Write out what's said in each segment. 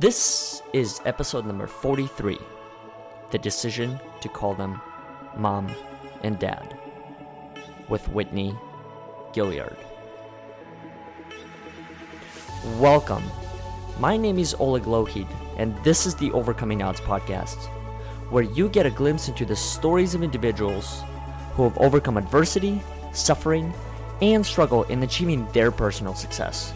This is episode number 43 The Decision to Call Them Mom and Dad with Whitney Gilliard. Welcome. My name is Oleg Lougheed, and this is the Overcoming Odds podcast, where you get a glimpse into the stories of individuals who have overcome adversity, suffering, and struggle in achieving their personal success.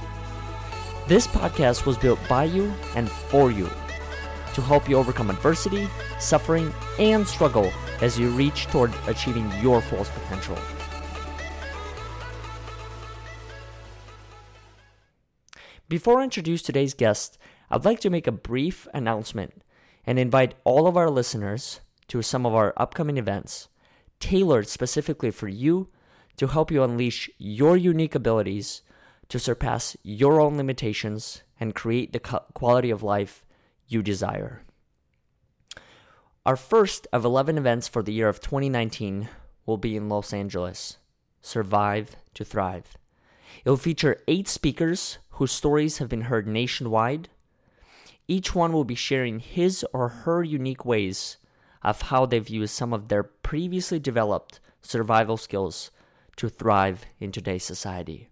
This podcast was built by you and for you to help you overcome adversity, suffering, and struggle as you reach toward achieving your fullest potential. Before I introduce today's guest, I'd like to make a brief announcement and invite all of our listeners to some of our upcoming events tailored specifically for you to help you unleash your unique abilities to surpass your own limitations and create the quality of life you desire. Our first of 11 events for the year of 2019 will be in Los Angeles Survive to Thrive. It will feature eight speakers whose stories have been heard nationwide. Each one will be sharing his or her unique ways of how they've used some of their previously developed survival skills to thrive in today's society.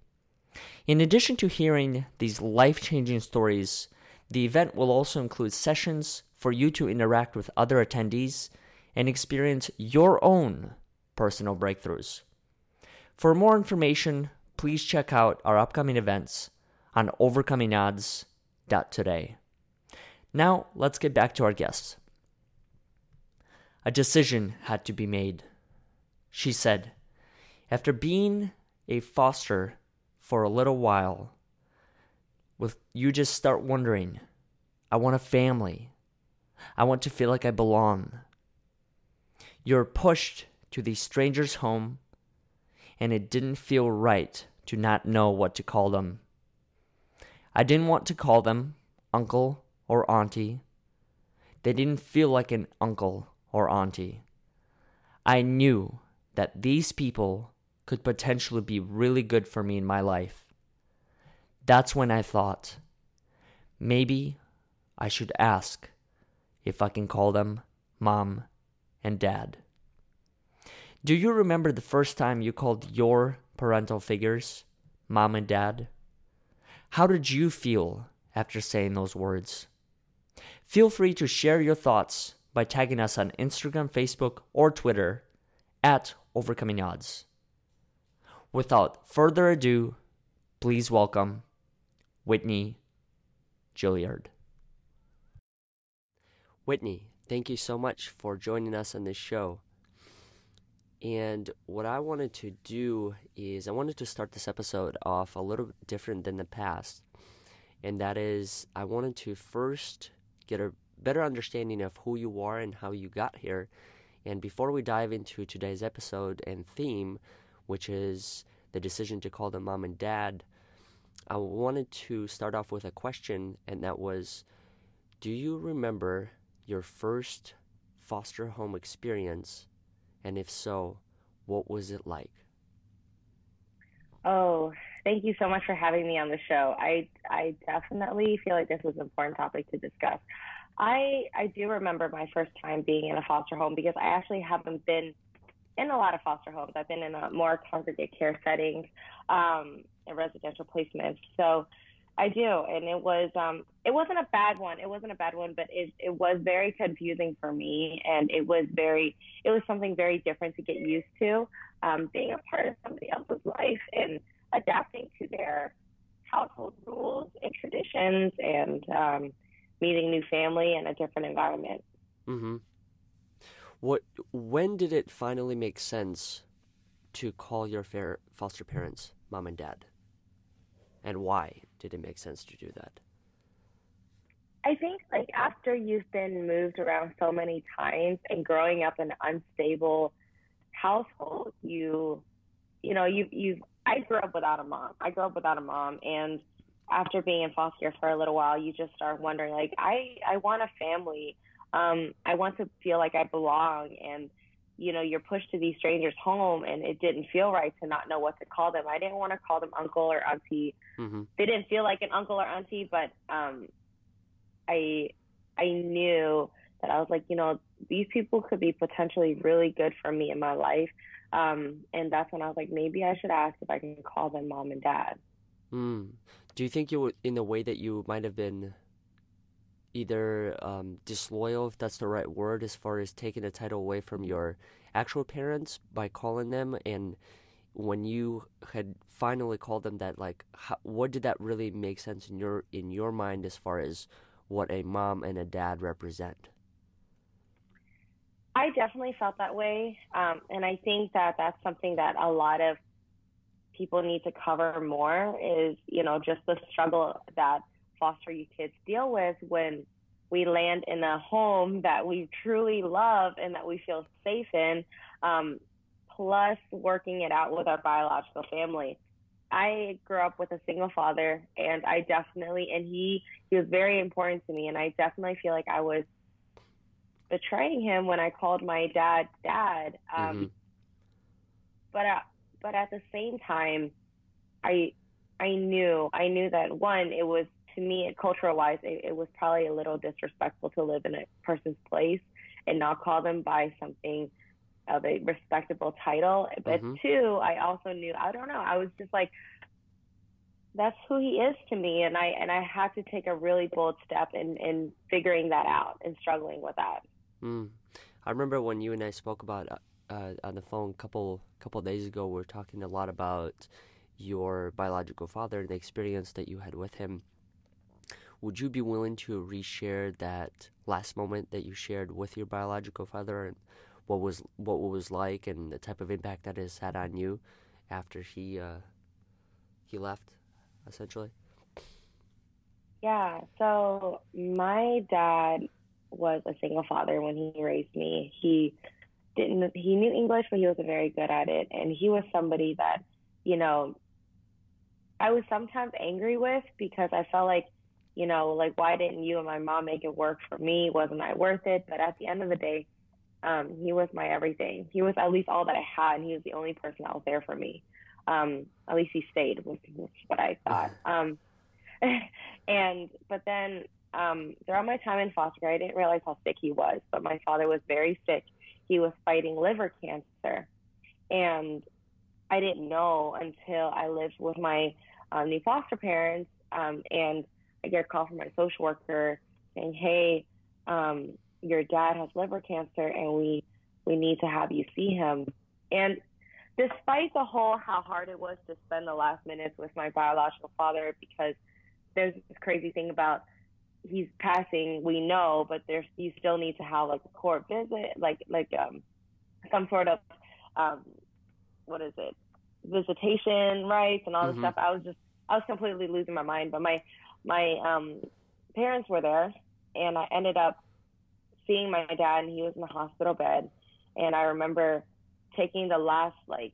In addition to hearing these life changing stories, the event will also include sessions for you to interact with other attendees and experience your own personal breakthroughs. For more information, please check out our upcoming events on overcomingodds.today. Now, let's get back to our guests. A decision had to be made. She said, after being a foster for a little while, with you just start wondering, I want a family. I want to feel like I belong. You're pushed to the stranger's home, and it didn't feel right to not know what to call them. I didn't want to call them uncle or auntie. They didn't feel like an uncle or auntie. I knew that these people could potentially be really good for me in my life. That's when I thought, maybe I should ask if I can call them mom and dad. Do you remember the first time you called your parental figures mom and dad? How did you feel after saying those words? Feel free to share your thoughts by tagging us on Instagram, Facebook, or Twitter at Overcoming Odds. Without further ado, please welcome Whitney Gilliard. Whitney, thank you so much for joining us on this show. And what I wanted to do is, I wanted to start this episode off a little different than the past. And that is, I wanted to first get a better understanding of who you are and how you got here. And before we dive into today's episode and theme, which is the decision to call them mom and dad, I wanted to start off with a question, and that was Do you remember your first foster home experience? And if so, what was it like? Oh, thank you so much for having me on the show. I I definitely feel like this was an important topic to discuss. I I do remember my first time being in a foster home because I actually haven't been in a lot of foster homes. I've been in a more congregate care settings, um, and residential placements. So I do, and it was um, it wasn't a bad one. It wasn't a bad one, but it it was very confusing for me, and it was very it was something very different to get used to, um, being a part of somebody else's life and adapting to their household rules and traditions, and um, meeting new family in a different environment. Mm-hmm. What? When did it finally make sense to call your foster parents mom and dad? And why did it make sense to do that? I think like after you've been moved around so many times and growing up in an unstable household, you you know, you you I grew up without a mom. I grew up without a mom and after being in foster care for a little while, you just start wondering like I I want a family. Um I want to feel like I belong and you know, you're pushed to these strangers' home and it didn't feel right to not know what to call them. I didn't want to call them uncle or auntie. Mm-hmm. They didn't feel like an uncle or auntie, but um, I I knew that I was like, you know, these people could be potentially really good for me in my life. Um, and that's when I was like, maybe I should ask if I can call them mom and dad. Mm. Do you think you were in the way that you might have been either um, disloyal, if that's the right word, as far as taking the title away from your actual parents by calling them? And when you had finally called them that, like, how, what did that really make sense in your in your mind as far as what a mom and a dad represent? I definitely felt that way. Um, and I think that that's something that a lot of people need to cover more is, you know, just the struggle that foster youth kids deal with when we land in a home that we truly love and that we feel safe in, um, plus working it out with our biological family. I grew up with a single father, and I definitely, and he he was very important to me, and I definitely feel like I was betraying him when I called my dad dad. Um, mm-hmm. But uh, but at the same time, I I knew I knew that one it was to me cultural wise it, it was probably a little disrespectful to live in a person's place and not call them by something of a respectable title. But mm-hmm. two, I also knew I don't know I was just like that's who he is to me and I and I had to take a really bold step in in figuring that out and struggling with that. Mm. I remember when you and I spoke about uh, uh, on the phone a couple couple days ago. We were talking a lot about your biological father and the experience that you had with him. Would you be willing to reshare that last moment that you shared with your biological father and what was what was like and the type of impact that has had on you after he uh, he left, essentially? Yeah. So my dad was a single father when he raised me. He didn't he knew English, but he wasn't very good at it. And he was somebody that, you know, I was sometimes angry with because I felt like, you know, like why didn't you and my mom make it work for me? Wasn't I worth it? But at the end of the day, um, he was my everything. He was at least all that I had, and he was the only person that was there for me. Um, at least he stayed, was, was what I thought. Um, and but then um, throughout my time in foster care, I didn't realize how sick he was, but my father was very sick. He was fighting liver cancer. And I didn't know until I lived with my um, new foster parents. Um, and I get a call from my social worker saying, hey, um, your dad has liver cancer and we, we need to have you see him. And despite the whole how hard it was to spend the last minutes with my biological father, because there's this crazy thing about he's passing, we know, but there's you still need to have like a court visit, like like um some sort of um what is it visitation rights and all this mm-hmm. stuff. I was just I was completely losing my mind. But my my um parents were there, and I ended up seeing my dad, and he was in the hospital bed, and I remember taking the last like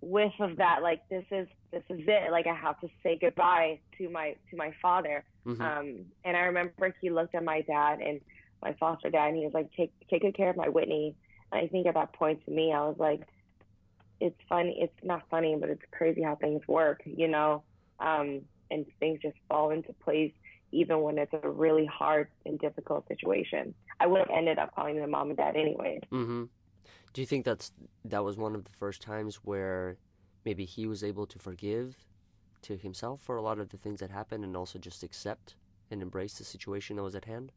whiff of that like this is this is it. Like i have to say goodbye to my to my father. Mm-hmm. um and i remember he looked at my dad and my foster dad and he was like take take good care of my whitney. And i think at that point to me i was like it's funny it's not funny but it's crazy how things work you know? Um and things just fall into place even when it's a really hard and difficult situation i would have ended up calling them mom and dad anyway mm-hmm. Do you think that's that was one of the first times where maybe he was able to forgive to himself for a lot of the things that happened and also just accept and embrace the situation that was at hand?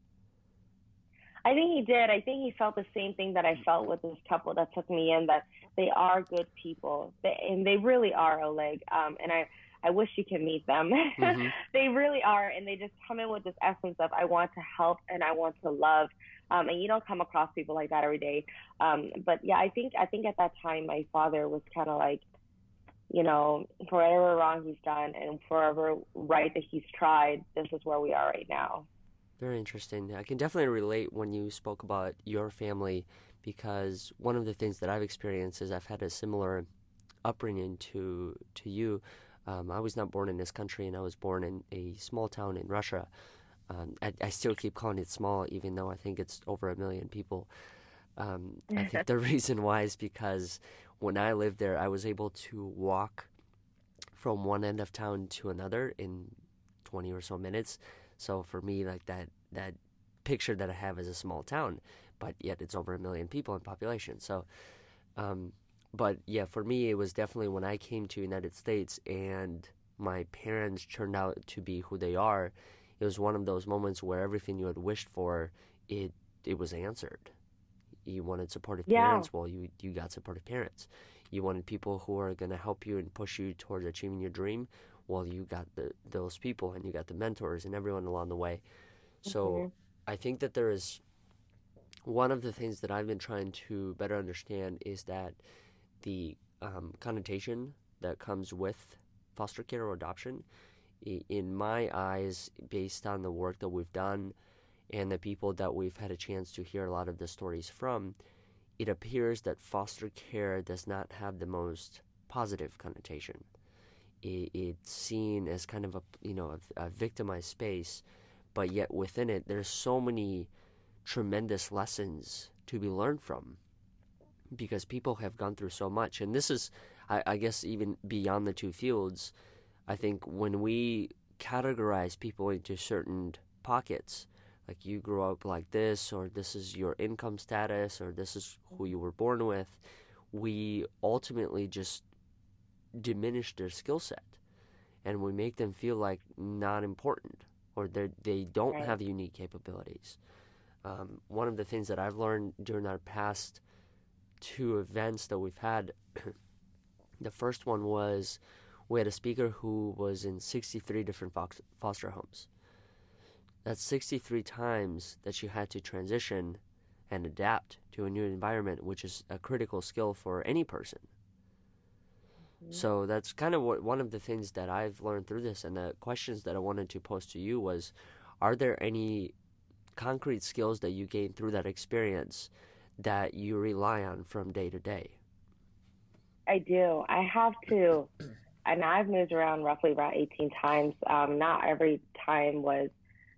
I think he did. I think he felt the same thing that I felt with this couple that took me in. That they are good people, they, and they really are, Oleg. Um, and I, I wish you could meet them. Mm-hmm. they really are, and they just come in with this essence of I want to help and I want to love. Um, and you don't come across people like that every day. Um, but yeah, I think I think at that time my father was kind of like, you know, for whatever wrong he's done and forever right that he's tried, this is where we are right now. Very interesting. I can definitely relate when you spoke about your family because one of the things that I've experienced is I've had a similar upbringing to to you. Um, I was not born in this country, and I was born in a small town in Russia. Um, I, I, still keep calling it small, even though I think it's over a million people. Um, I think the reason why is because when I lived there, I was able to walk from one end of town to another in 20 or so minutes. So for me, like that that picture that I have is a small town, but yet it's over a million people in population. So, um, but yeah, for me, it was definitely when I came to United States and my parents turned out to be who they are. It was one of those moments where everything you had wished for, it it was answered. You wanted supportive Yeah. parents, well, you you got supportive parents. You wanted people who are going to help you and push you towards achieving your dream. Well, you got the those people and you got the mentors and everyone along the way. So Mhm. I think that there is one of the things that I've been trying to better understand is that the um, connotation that comes with foster care or adoption, in my eyes, based on the work that we've done and the people that we've had a chance to hear a lot of the stories from, it appears that foster care does not have the most positive connotation. It's seen as kind of a you know a, a victimized space, but yet within it, there's so many tremendous lessons to be learned from because people have gone through so much. And this is I, I guess even beyond the two fields i think when we categorize people into certain pockets like you grew up like this or this is your income status or this is who you were born with we ultimately just diminish their skill set. And we make them feel like not important or they they don't Right. have unique capabilities. Um, one of the things that I've learned during our past two events that we've had, the first one was we had a speaker who was in 63 different foster homes. That's 63 times that she had to transition and adapt to a new environment, which is a critical skill for any person. Mm-hmm. So that's kind of what one of the things that I've learned through this, and the questions that I wanted to pose to you was: Are there any concrete skills that you gained through that experience that you rely on from day to day? I do. I have to, and I've moved around roughly about 18 times. Um, not every time was,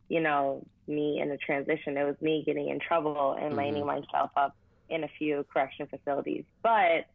you know, me in a transition. It was me getting in trouble and Mhm. laning myself up in a few correction facilities. But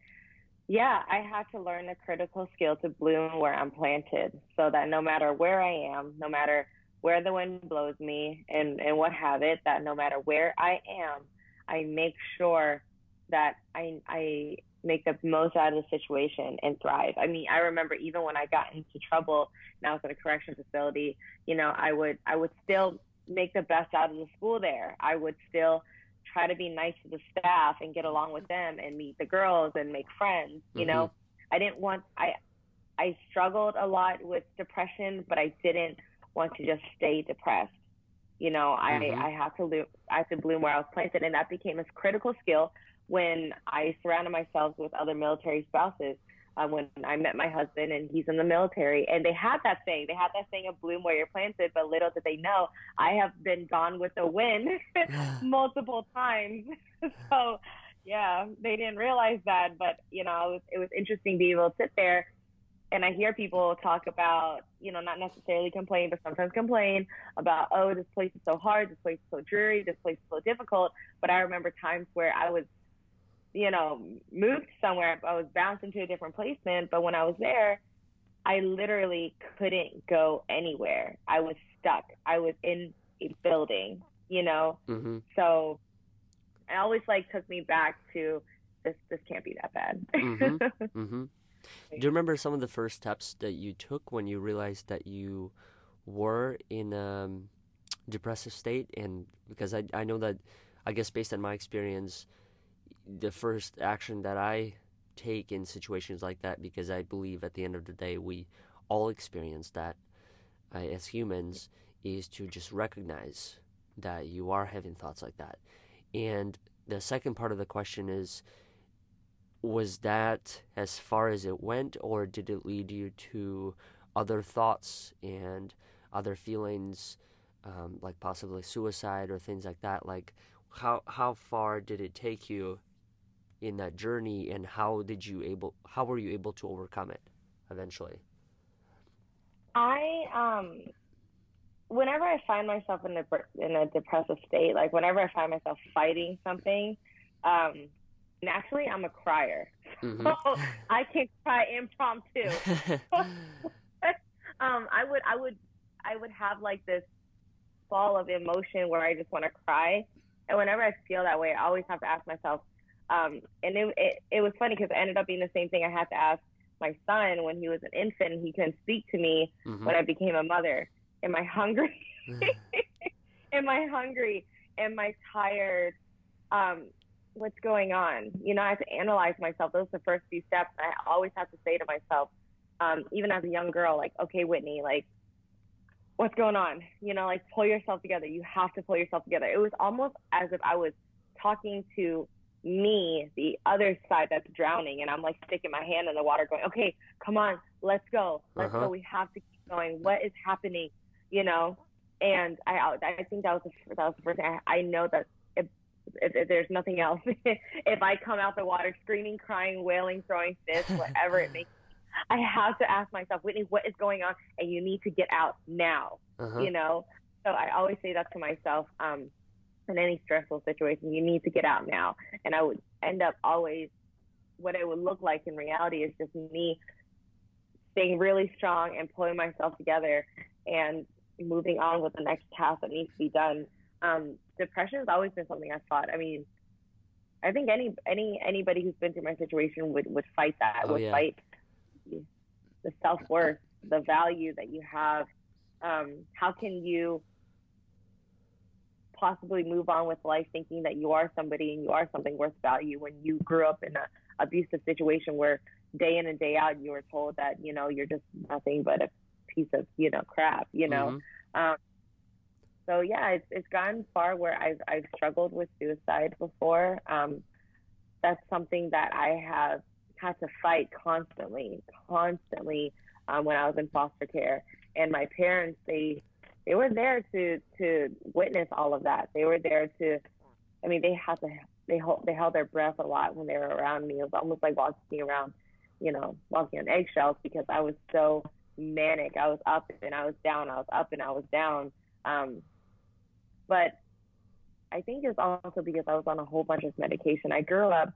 yeah, I had to learn the critical skill to bloom where I'm planted so that no matter where I am, no matter where the wind blows me and, and what have it, that no matter where I am, I make sure that I, I make the most out of the situation and thrive. I mean, I remember even when I got into trouble and I was at a correction facility, you know, I would I would still make the best out of the school there. I would still try to be nice to the staff and get along with them and meet the girls and make friends. You know, mm-hmm. I didn't want I I struggled a lot with depression, but I didn't want to just stay depressed. You know, I Mhm. I have to lo- I have to bloom where I was planted, and that became a critical skill when I surrounded myself with other military spouses. Uh, when I met my husband and he's in the military, and they had that thing. They had that thing of bloom where you're planted, but little did they know I have been gone with the wind multiple times. so, yeah, they didn't realize that, but you know, it was, it was interesting to be able to sit there and I hear people talk about, you know, not necessarily complain, but sometimes complain about, oh, this place is so hard, this place is so dreary, this place is so difficult. But I remember times where I was, you know, moved somewhere, I was bounced into a different placement, but when I was there, I literally couldn't go anywhere. I was stuck. I was in a building, you know. hmm So it always like took me back to this. This can't be that bad. Mhm. hmm Do you remember some of the first steps that you took when you realized that you were in a depressive state? And because I, I know that, I guess based on my experience, the first action that I take in situations like that, because I believe at the end of the day, we all experience that uh, as humans, is to just recognize that you are having thoughts like that. And the second part of the question is, was that as far as it went, or did it lead you to other thoughts and other feelings, um, like possibly suicide or things like that? Like, how how far did it take you in that journey, and how did you able how were you able to overcome it eventually? I um whenever I find myself in a in a depressive state, like whenever I find myself fighting something, um naturally I'm a crier. Mhm. So I can cry impromptu. Um I would I would I would have like this fall of emotion where I just want to cry. And whenever I feel that way, I always have to ask myself. Um, and it, it it was funny because it ended up being the same thing I had to ask my son when he was an infant. He couldn't speak to me Mhm. when I became a mother. Am I hungry? Am I hungry? Am I tired? Um, what's going on? You know, I have to analyze myself. Those are the first few steps. I always have to say to myself, um, even as a young girl, like, okay, Whitney, like, what's going on? You know, like, pull yourself together. You have to pull yourself together. It was almost as if I was talking to me, the other side that's drowning, and I'm like sticking my hand in the water, going, okay, come on, let's go, let's Uh-huh. go. We have to keep going. What is happening? You know, and I I think that was the, that was the first thing. I, I know that if, if, there's nothing else, if I come out the water screaming, crying, wailing, throwing fists, whatever it makes, I have to ask myself, Whitney, what is going on? And you need to get out now. Uh-huh. You know, so I always say that to myself. Um, in any stressful situation, you need to get out now. And I would end up always, what it would look like in reality is just me staying really strong and pulling myself together and moving on with the next task that needs to be done. Um, depression has always been something I've fought. I mean, I think any any anybody who's been through my situation would would fight that. Oh, would yeah. fight the self worth, the value that you have. Um, how can you possibly move on with life thinking that you are somebody and you are something worth value when you grew up in an abusive situation where day in and day out you were told that you know you're just nothing but a piece of you know crap you know Mhm. um, so yeah, it's it's gone far where I've I've struggled with suicide before. Um, that's something that I have had to fight constantly, constantly um, when I was in foster care. And my parents, they they were there to to witness all of that. They were there to, I mean, they had to they hold they held their breath a lot when they were around me. It was almost like walking around, you know, walking on eggshells because I was so manic. I was up and I was down. I was up and I was down. Um, but I think it's also because I was on a whole bunch of medication. I grew up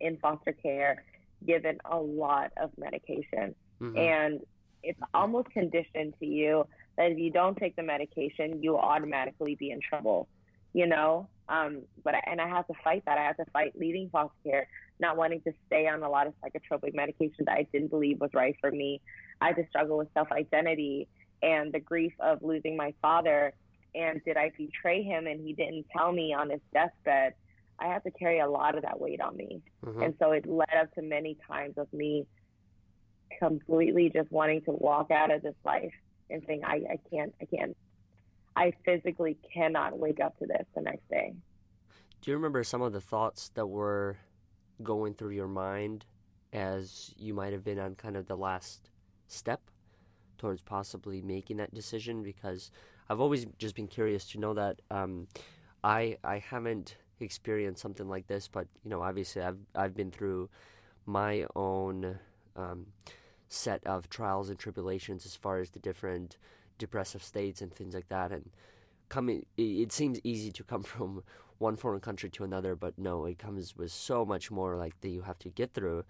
in foster care, given a lot of medication, Mhm. and it's almost conditioned to you that if you don't take the medication, you will automatically be in trouble. You know, um, but I, and I have to fight that. I have to fight leaving foster care, not wanting to stay on a lot of psychotropic medication that I didn't believe was right for me. I had to struggle with self identity and the grief of losing my father and did I betray him and he didn't tell me on his deathbed? I had to carry a lot of that weight on me. Mhm. And so it led up to many times of me completely just wanting to walk out of this life and saying, I, I can't, I can't, I physically cannot wake up to this the next day. Do you remember some of the thoughts that were going through your mind as you might have been on kind of the last step towards possibly making that decision? Because I've always just been curious to know that. Um, I I haven't experienced something like this, but you know, obviously, I've I've been through my own um, set of trials and tribulations as far as the different depressive states and things like that, and coming. It, seems easy to come from one foreign country to another, but no, it comes with so much more like that you have to get through.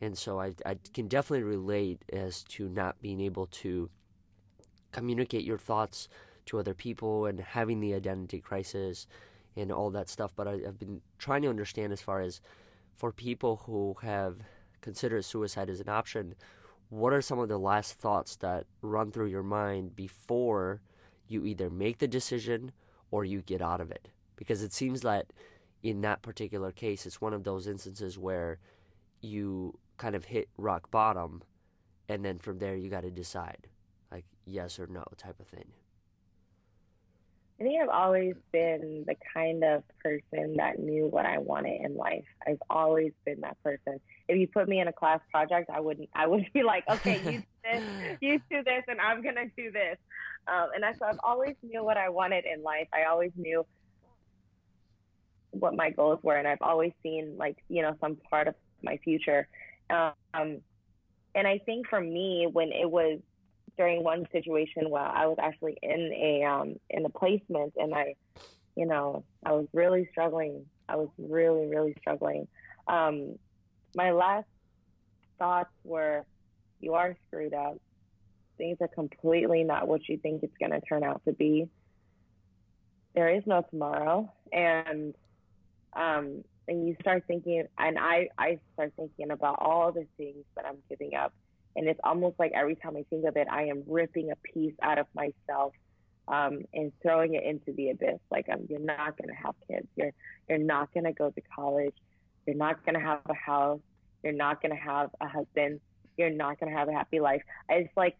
And so I, I can definitely relate as to not being able to communicate your thoughts to other people and having the identity crisis and all that stuff. But I, I've been trying to understand as far as for people who have considered suicide as an option, what are some of the last thoughts that run through your mind before you either make the decision or you get out of it? Because it seems that in that particular case, it's one of those instances where you kind of hit rock bottom and then from there you got to decide like yes or no type of thing. I think I've always been the kind of person that knew what I wanted in life. I've always been that person. If you put me in a class project, I wouldn't. I would be like, okay, you do this, you do this, and I'm gonna do this. Um, and I, so I've always knew what I wanted in life. I always knew what my goals were, and I've always seen like you know some part of my future. Um, and I think for me, when it was during one situation where I was actually in a um in a placement and I you know I was really struggling. I was really really struggling. Um my last thoughts were you are screwed up. Things are completely not what you think it's going to turn out to be. There is no tomorrow, and um, and you start thinking, and I I start thinking about all the things that I'm giving up, and it's almost like every time I think of it, I am ripping a piece out of myself um, and throwing it into the abyss. Like um, you're not gonna have kids. You're you're not gonna go to college. You're not gonna have a house. You're not gonna have a husband. You're not gonna have a happy life. It's like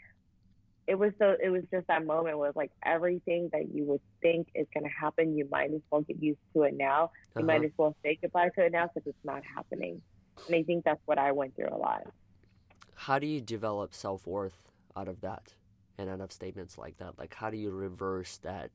it was so it was just that moment where like everything that you would think is gonna happen, you might as well get used to it now. You uh-huh. might as well say goodbye to it now because it's not happening. And I think that's what I went through a lot. How do you develop self worth out of that? and out of statements like that? Like, how do you reverse that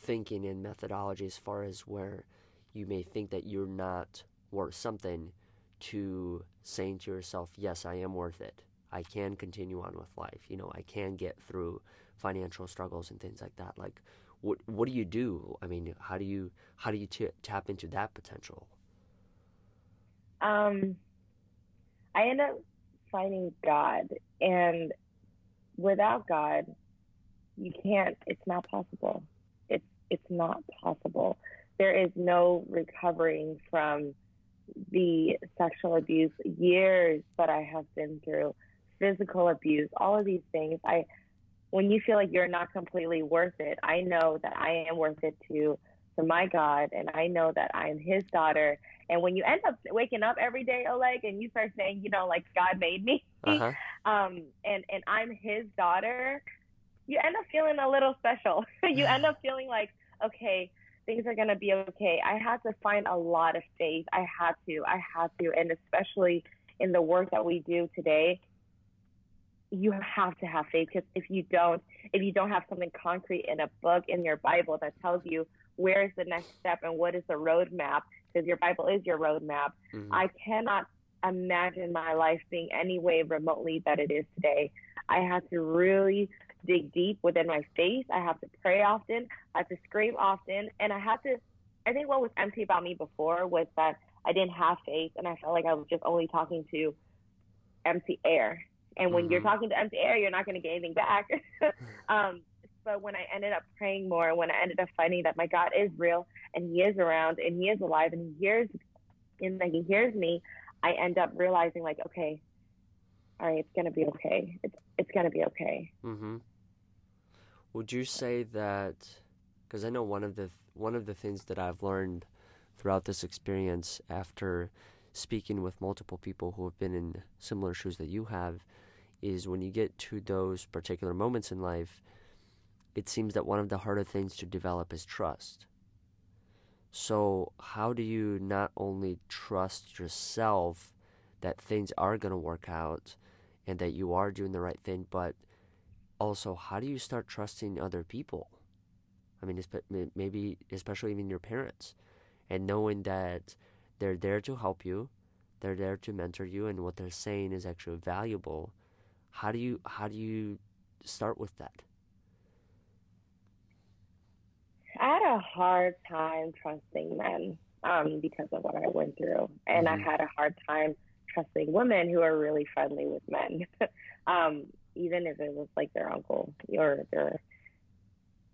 thinking and methodology as far as where you may think that you're not worth something to saying to yourself, yes, I am worth it. I can continue on with life. You know, I can get through financial struggles and things like that. Like, what what do you do? I mean, how do you how do you t- tap into that potential? Um, I end up finding God, and without God, you can't. It's not possible. It's it's not possible. There is no recovering from the sexual abuse, years that I have been through, physical abuse, all of these things. I when you feel like you're not completely worth it, I know that I am worth it to to my God, and I know that I am His daughter. And when you end up waking up every day, Oleg, and you start saying, you know, like God made me, uh-huh. um, and and I'm His daughter, you end up feeling a little special. you end up feeling like, okay, things are gonna be okay. I had to find a lot of faith. I had to. I had to, and especially in the work that we do today, you have to have faith because if you don't, if you don't have something concrete in a book in your Bible that tells you where is the next step and what is the roadmap, because your Bible is your roadmap, mm-hmm. I cannot imagine my life being any way remotely that it is today. I had to really dig deep within my faith. I have to pray often. I have to scream often. And I have to, I think what was empty about me before was that I didn't have faith and I felt like I was just only talking to empty air. And when mm-hmm. you're talking to empty air, you're not going to get anything back. um, but when I ended up praying more, when I ended up finding that my God is real and He is around and He is alive and He hears and that He hears me, I end up realizing like, okay, all right, it's gonna be okay. It's it's gonna be okay. Mm-hmm. Would you say that? Because I know one of the one of the things that I've learned throughout this experience after speaking with multiple people who have been in similar shoes that you have is when you get to those particular moments in life it seems that one of the harder things to develop is trust. So, how do you not only trust yourself that things are going to work out and that you are doing the right thing, but also how do you start trusting other people? I mean, maybe especially even your parents, and knowing that they're there to help you, they're there to mentor you, and what they're saying is actually valuable. How do you how do you start with that? I had a hard time trusting men um, because of what I went through, and mm-hmm. I had a hard time trusting women who are really friendly with men, um, even if it was like their uncle or their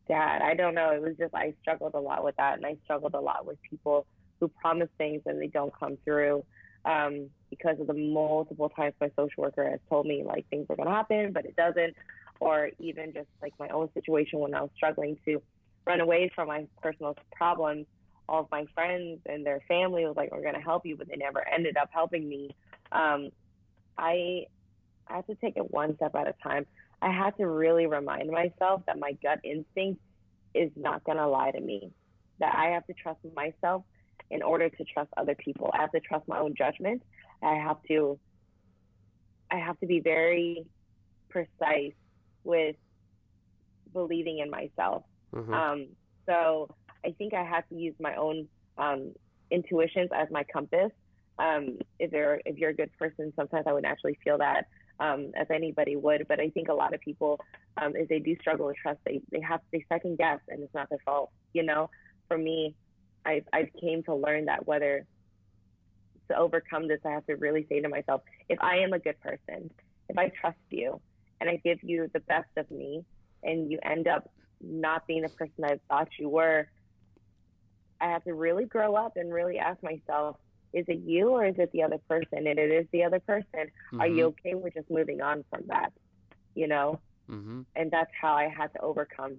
dad. I don't know. It was just I struggled a lot with that, and I struggled a lot with people who promise things and they don't come through. Um, because of the multiple times my social worker has told me like things are gonna happen, but it doesn't, or even just like my own situation when I was struggling to run away from my personal problems. All of my friends and their family was like, "We're gonna help you," but they never ended up helping me. Um, I I had to take it one step at a time. I had to really remind myself that my gut instinct is not gonna lie to me. That I have to trust myself in order to trust other people. I have to trust my own judgment. I have to I have to be very precise with believing in myself. Mm-hmm. Um, so I think I had to use my own um, intuitions as my compass. Um, if you're if you're a good person, sometimes I would naturally feel that um, as anybody would. But I think a lot of people, um, if they do struggle with trust, they they have they second guess, and it's not their fault. You know, for me, I I came to learn that whether to overcome this, I have to really say to myself, if I am a good person, if I trust you, and I give you the best of me, and you end up not being the person I thought you were, I had to really grow up and really ask myself, is it you or is it the other person? And it is the other person. Mm-hmm. Are you mm-hmm. okay with just moving on from that? You know? Mm-hmm. And that's how I had to overcome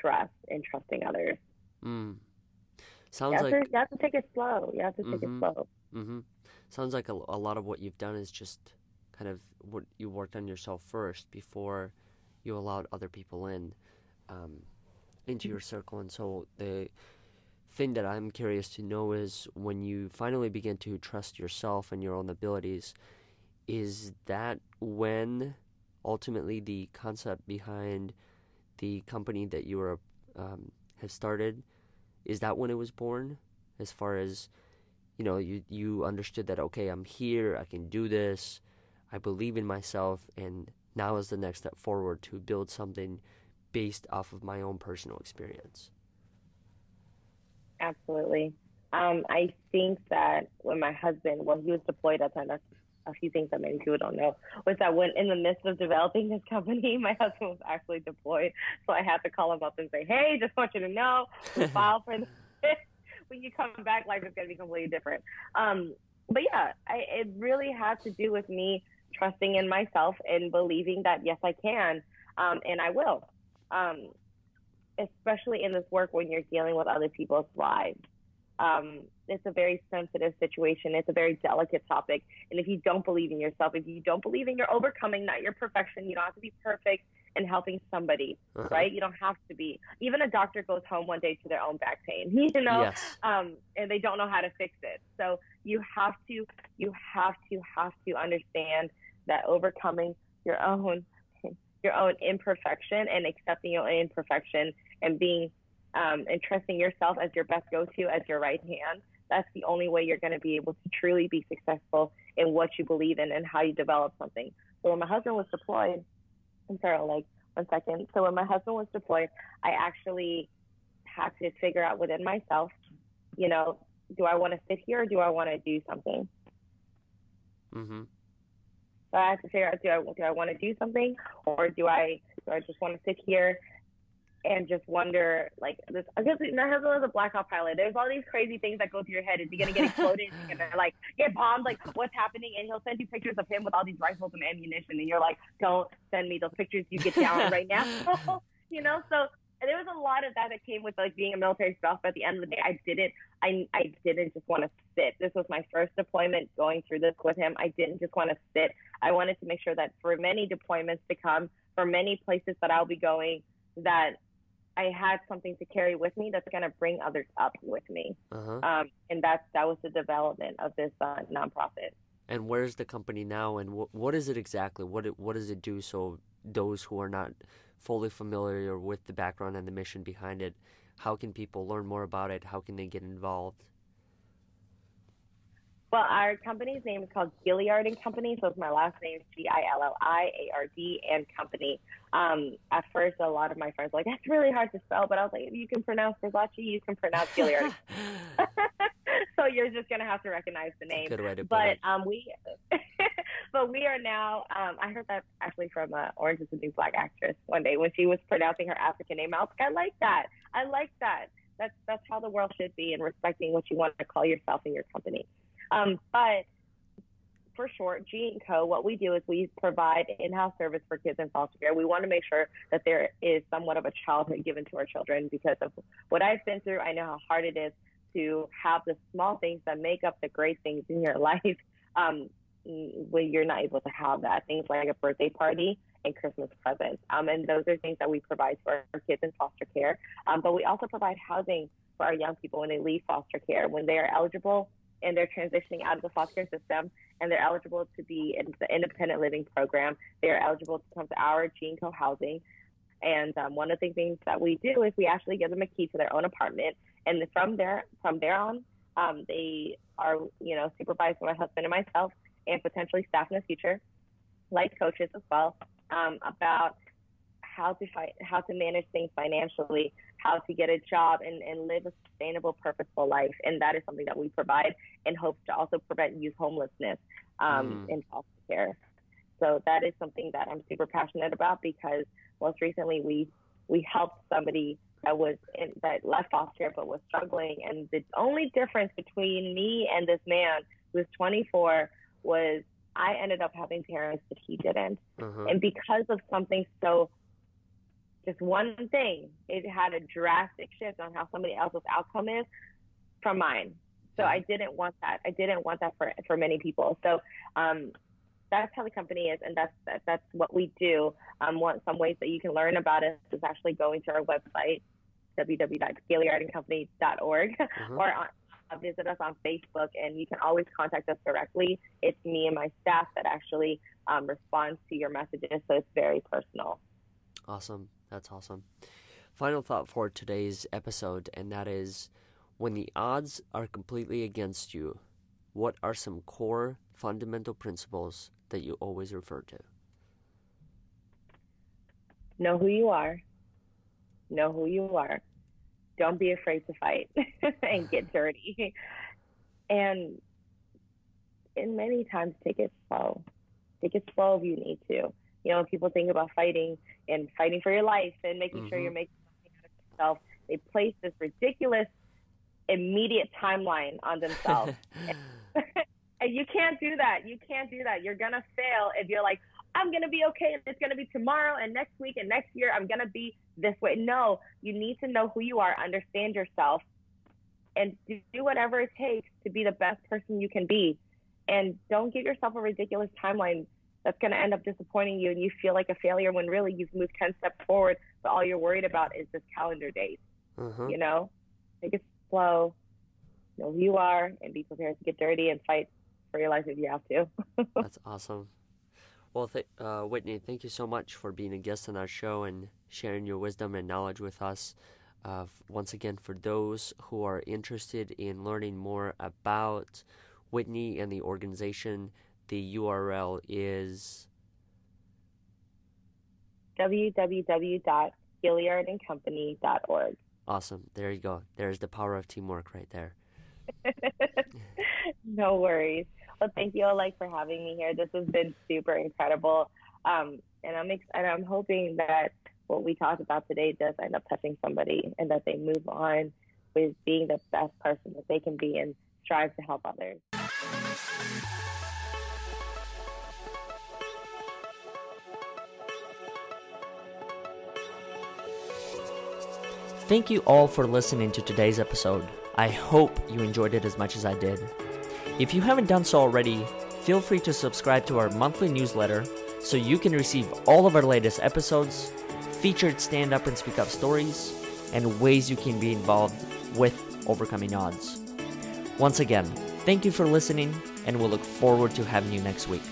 trust and trusting others. Mm. Sounds you like to, you have to take it slow. You have to take mm-hmm. it slow. Mm-hmm. Sounds like a, a lot of what you've done is just kind of what you worked on yourself first before you allowed other people in um, into your circle. And so the thing that I'm curious to know is when you finally begin to trust yourself and your own abilities, is that when ultimately the concept behind the company that you were um, have started is that when it was born as far as you know you you understood that okay I'm here I can do this I believe in myself and now is the next step forward to build something based off of my own personal experience absolutely um, I think that when my husband well he was deployed at time a few things that maybe people don't know was that when in the midst of developing this company, my husband was actually deployed. So I had to call him up and say, Hey, just want you to know, we filed for this. when you come back, life is going to be completely different. Um, but yeah, I, it really had to do with me trusting in myself and believing that yes, I can, um, and I will. Um, especially in this work when you're dealing with other people's lives. Um, it's a very sensitive situation. It's a very delicate topic. And if you don't believe in yourself, if you don't believe in your overcoming, not your perfection, you don't have to be perfect in helping somebody, uh-huh. right? You don't have to be. Even a doctor goes home one day to their own back pain, you know, yes. um, and they don't know how to fix it. So you have to, you have to, have to understand that overcoming your own, your own imperfection and accepting your own imperfection and being um, and trusting yourself as your best go-to, as your right hand. That's the only way you're going to be able to truly be successful in what you believe in and how you develop something. So when my husband was deployed, I'm sorry, like one second. So when my husband was deployed, I actually had to figure out within myself, you know, do I want to sit here or do I want to do something? Mm-hmm. So I have to figure out do I do I want to do something or do I do I just want to sit here and just wonder like this because my husband was a black ops pilot. There's all these crazy things that go through your head. Is he gonna get exploded? Is he gonna like get bombed? Like what's happening? And he'll send you pictures of him with all these rifles and ammunition, and you're like, don't send me those pictures. You get down right now. you know, so there was a lot of that that came with like being a military spouse. But at the end of the day, I didn't. I I didn't just want to sit. This was my first deployment going through this with him. I didn't just want to sit. I wanted to make sure that for many deployments to come, for many places that I'll be going, that I had something to carry with me that's going to bring others up with me. Uh-huh. Um, and that that was the development of this uh, nonprofit. And where's the company now? And wh- what is it exactly? What it, what does it do? So those who are not fully familiar with the background and the mission behind it, how can people learn more about it? How can they get involved? Well, our company's name is called Gilliard and Company, so it's my last name, is G I L L I A R D and Company. Um, at first, a lot of my friends were like, "That's really hard to spell," but I was like, "If you can pronounce Versace, you can pronounce Gilliard." so you're just gonna have to recognize the name. Good way to put but um, we, but we are now. Um, I heard that actually from uh, Orange Is the New Black actress one day when she was pronouncing her African name. I like, I like that. I like that. That's that's how the world should be, and respecting what you want to call yourself and your company. Um, but for short, G and Co. What we do is we provide in-house service for kids in foster care. We want to make sure that there is somewhat of a childhood given to our children because of what I've been through. I know how hard it is to have the small things that make up the great things in your life um, when you're not able to have that. Things like a birthday party and Christmas presents. Um, and those are things that we provide for our kids in foster care. Um, but we also provide housing for our young people when they leave foster care. When they are eligible and they're transitioning out of the foster care system and they're eligible to be in the independent living program. They're eligible to come to our G and Co housing. And um, one of the things that we do is we actually give them a key to their own apartment, and from there from there on, um, they are you know supervised by my husband and myself, and potentially staff in the future, like coaches as well, um, about how to fight, how to manage things financially, how to get a job and, and live a sustainable, purposeful life. And that is something that we provide in hopes to also prevent youth homelessness um, mm. in foster care. So that is something that I'm super passionate about because most recently we we helped somebody that was in, that left foster care but was struggling. And the only difference between me and this man who was 24 was I ended up having parents that he didn't. Uh-huh. And because of something so, just one thing, it had a drastic shift on how somebody else's outcome is from mine. So I didn't want that. I didn't want that for for many people. So um, that's how the company is, and that's that, that's what we do. Um, one some ways that you can learn about us is actually going to our website www.gilliardandcompany.org Uh-huh. or on, visit us on Facebook, and you can always contact us directly. It's me and my staff that actually um, responds to your messages, so it's very personal. Awesome. That's awesome. Final thought for today's episode, and that is when the odds are completely against you, what are some core fundamental principles that you always refer to? Know who you are. Know who you are. Don't be afraid to fight and get dirty. And and many times take it slow. Take it slow if you need to. You know, people think about fighting and fighting for your life and making sure Mhm. you're making something out of yourself. They place this ridiculous immediate timeline on themselves. and you can't do that. You can't do that. You're gonna fail if you're like, I'm gonna be okay and it's gonna be tomorrow and next week and next year I'm gonna be this way. No, you need to know who you are, understand yourself, and do whatever it takes to be the best person you can be. And don't give yourself a ridiculous timeline that's gonna end up disappointing you and you feel like a failure when really you've moved ten steps forward, but all you're worried about is this calendar date. Uh-huh. You know? Take it slow, know who you are and be prepared to get dirty and fight for your life if you have to. That's awesome. Well, th- uh, Whitney, thank you so much for being a guest on our show and sharing your wisdom and knowledge with us. Uh, once again, for those who are interested in learning more about Whitney and the organization, the URL is www.gilliardandcompany.org. awesome. There you go. There's the power of teamwork right there. no worries. Well, thank you, Oleg for having me here. This has been super incredible. Um, and I'm ex- and I'm hoping that what we talked about today does end up touching somebody and that they move on with being the best person that they can be and strive to help others. Thank you all for listening to today's episode. I hope you enjoyed it as much as I did. If you haven't done so already, feel free to subscribe to our monthly newsletter so you can receive all of our latest episodes, featured stand up and speak up stories, and ways you can be involved with overcoming odds. Once again, thank you for listening, and we'll look forward to having you next week.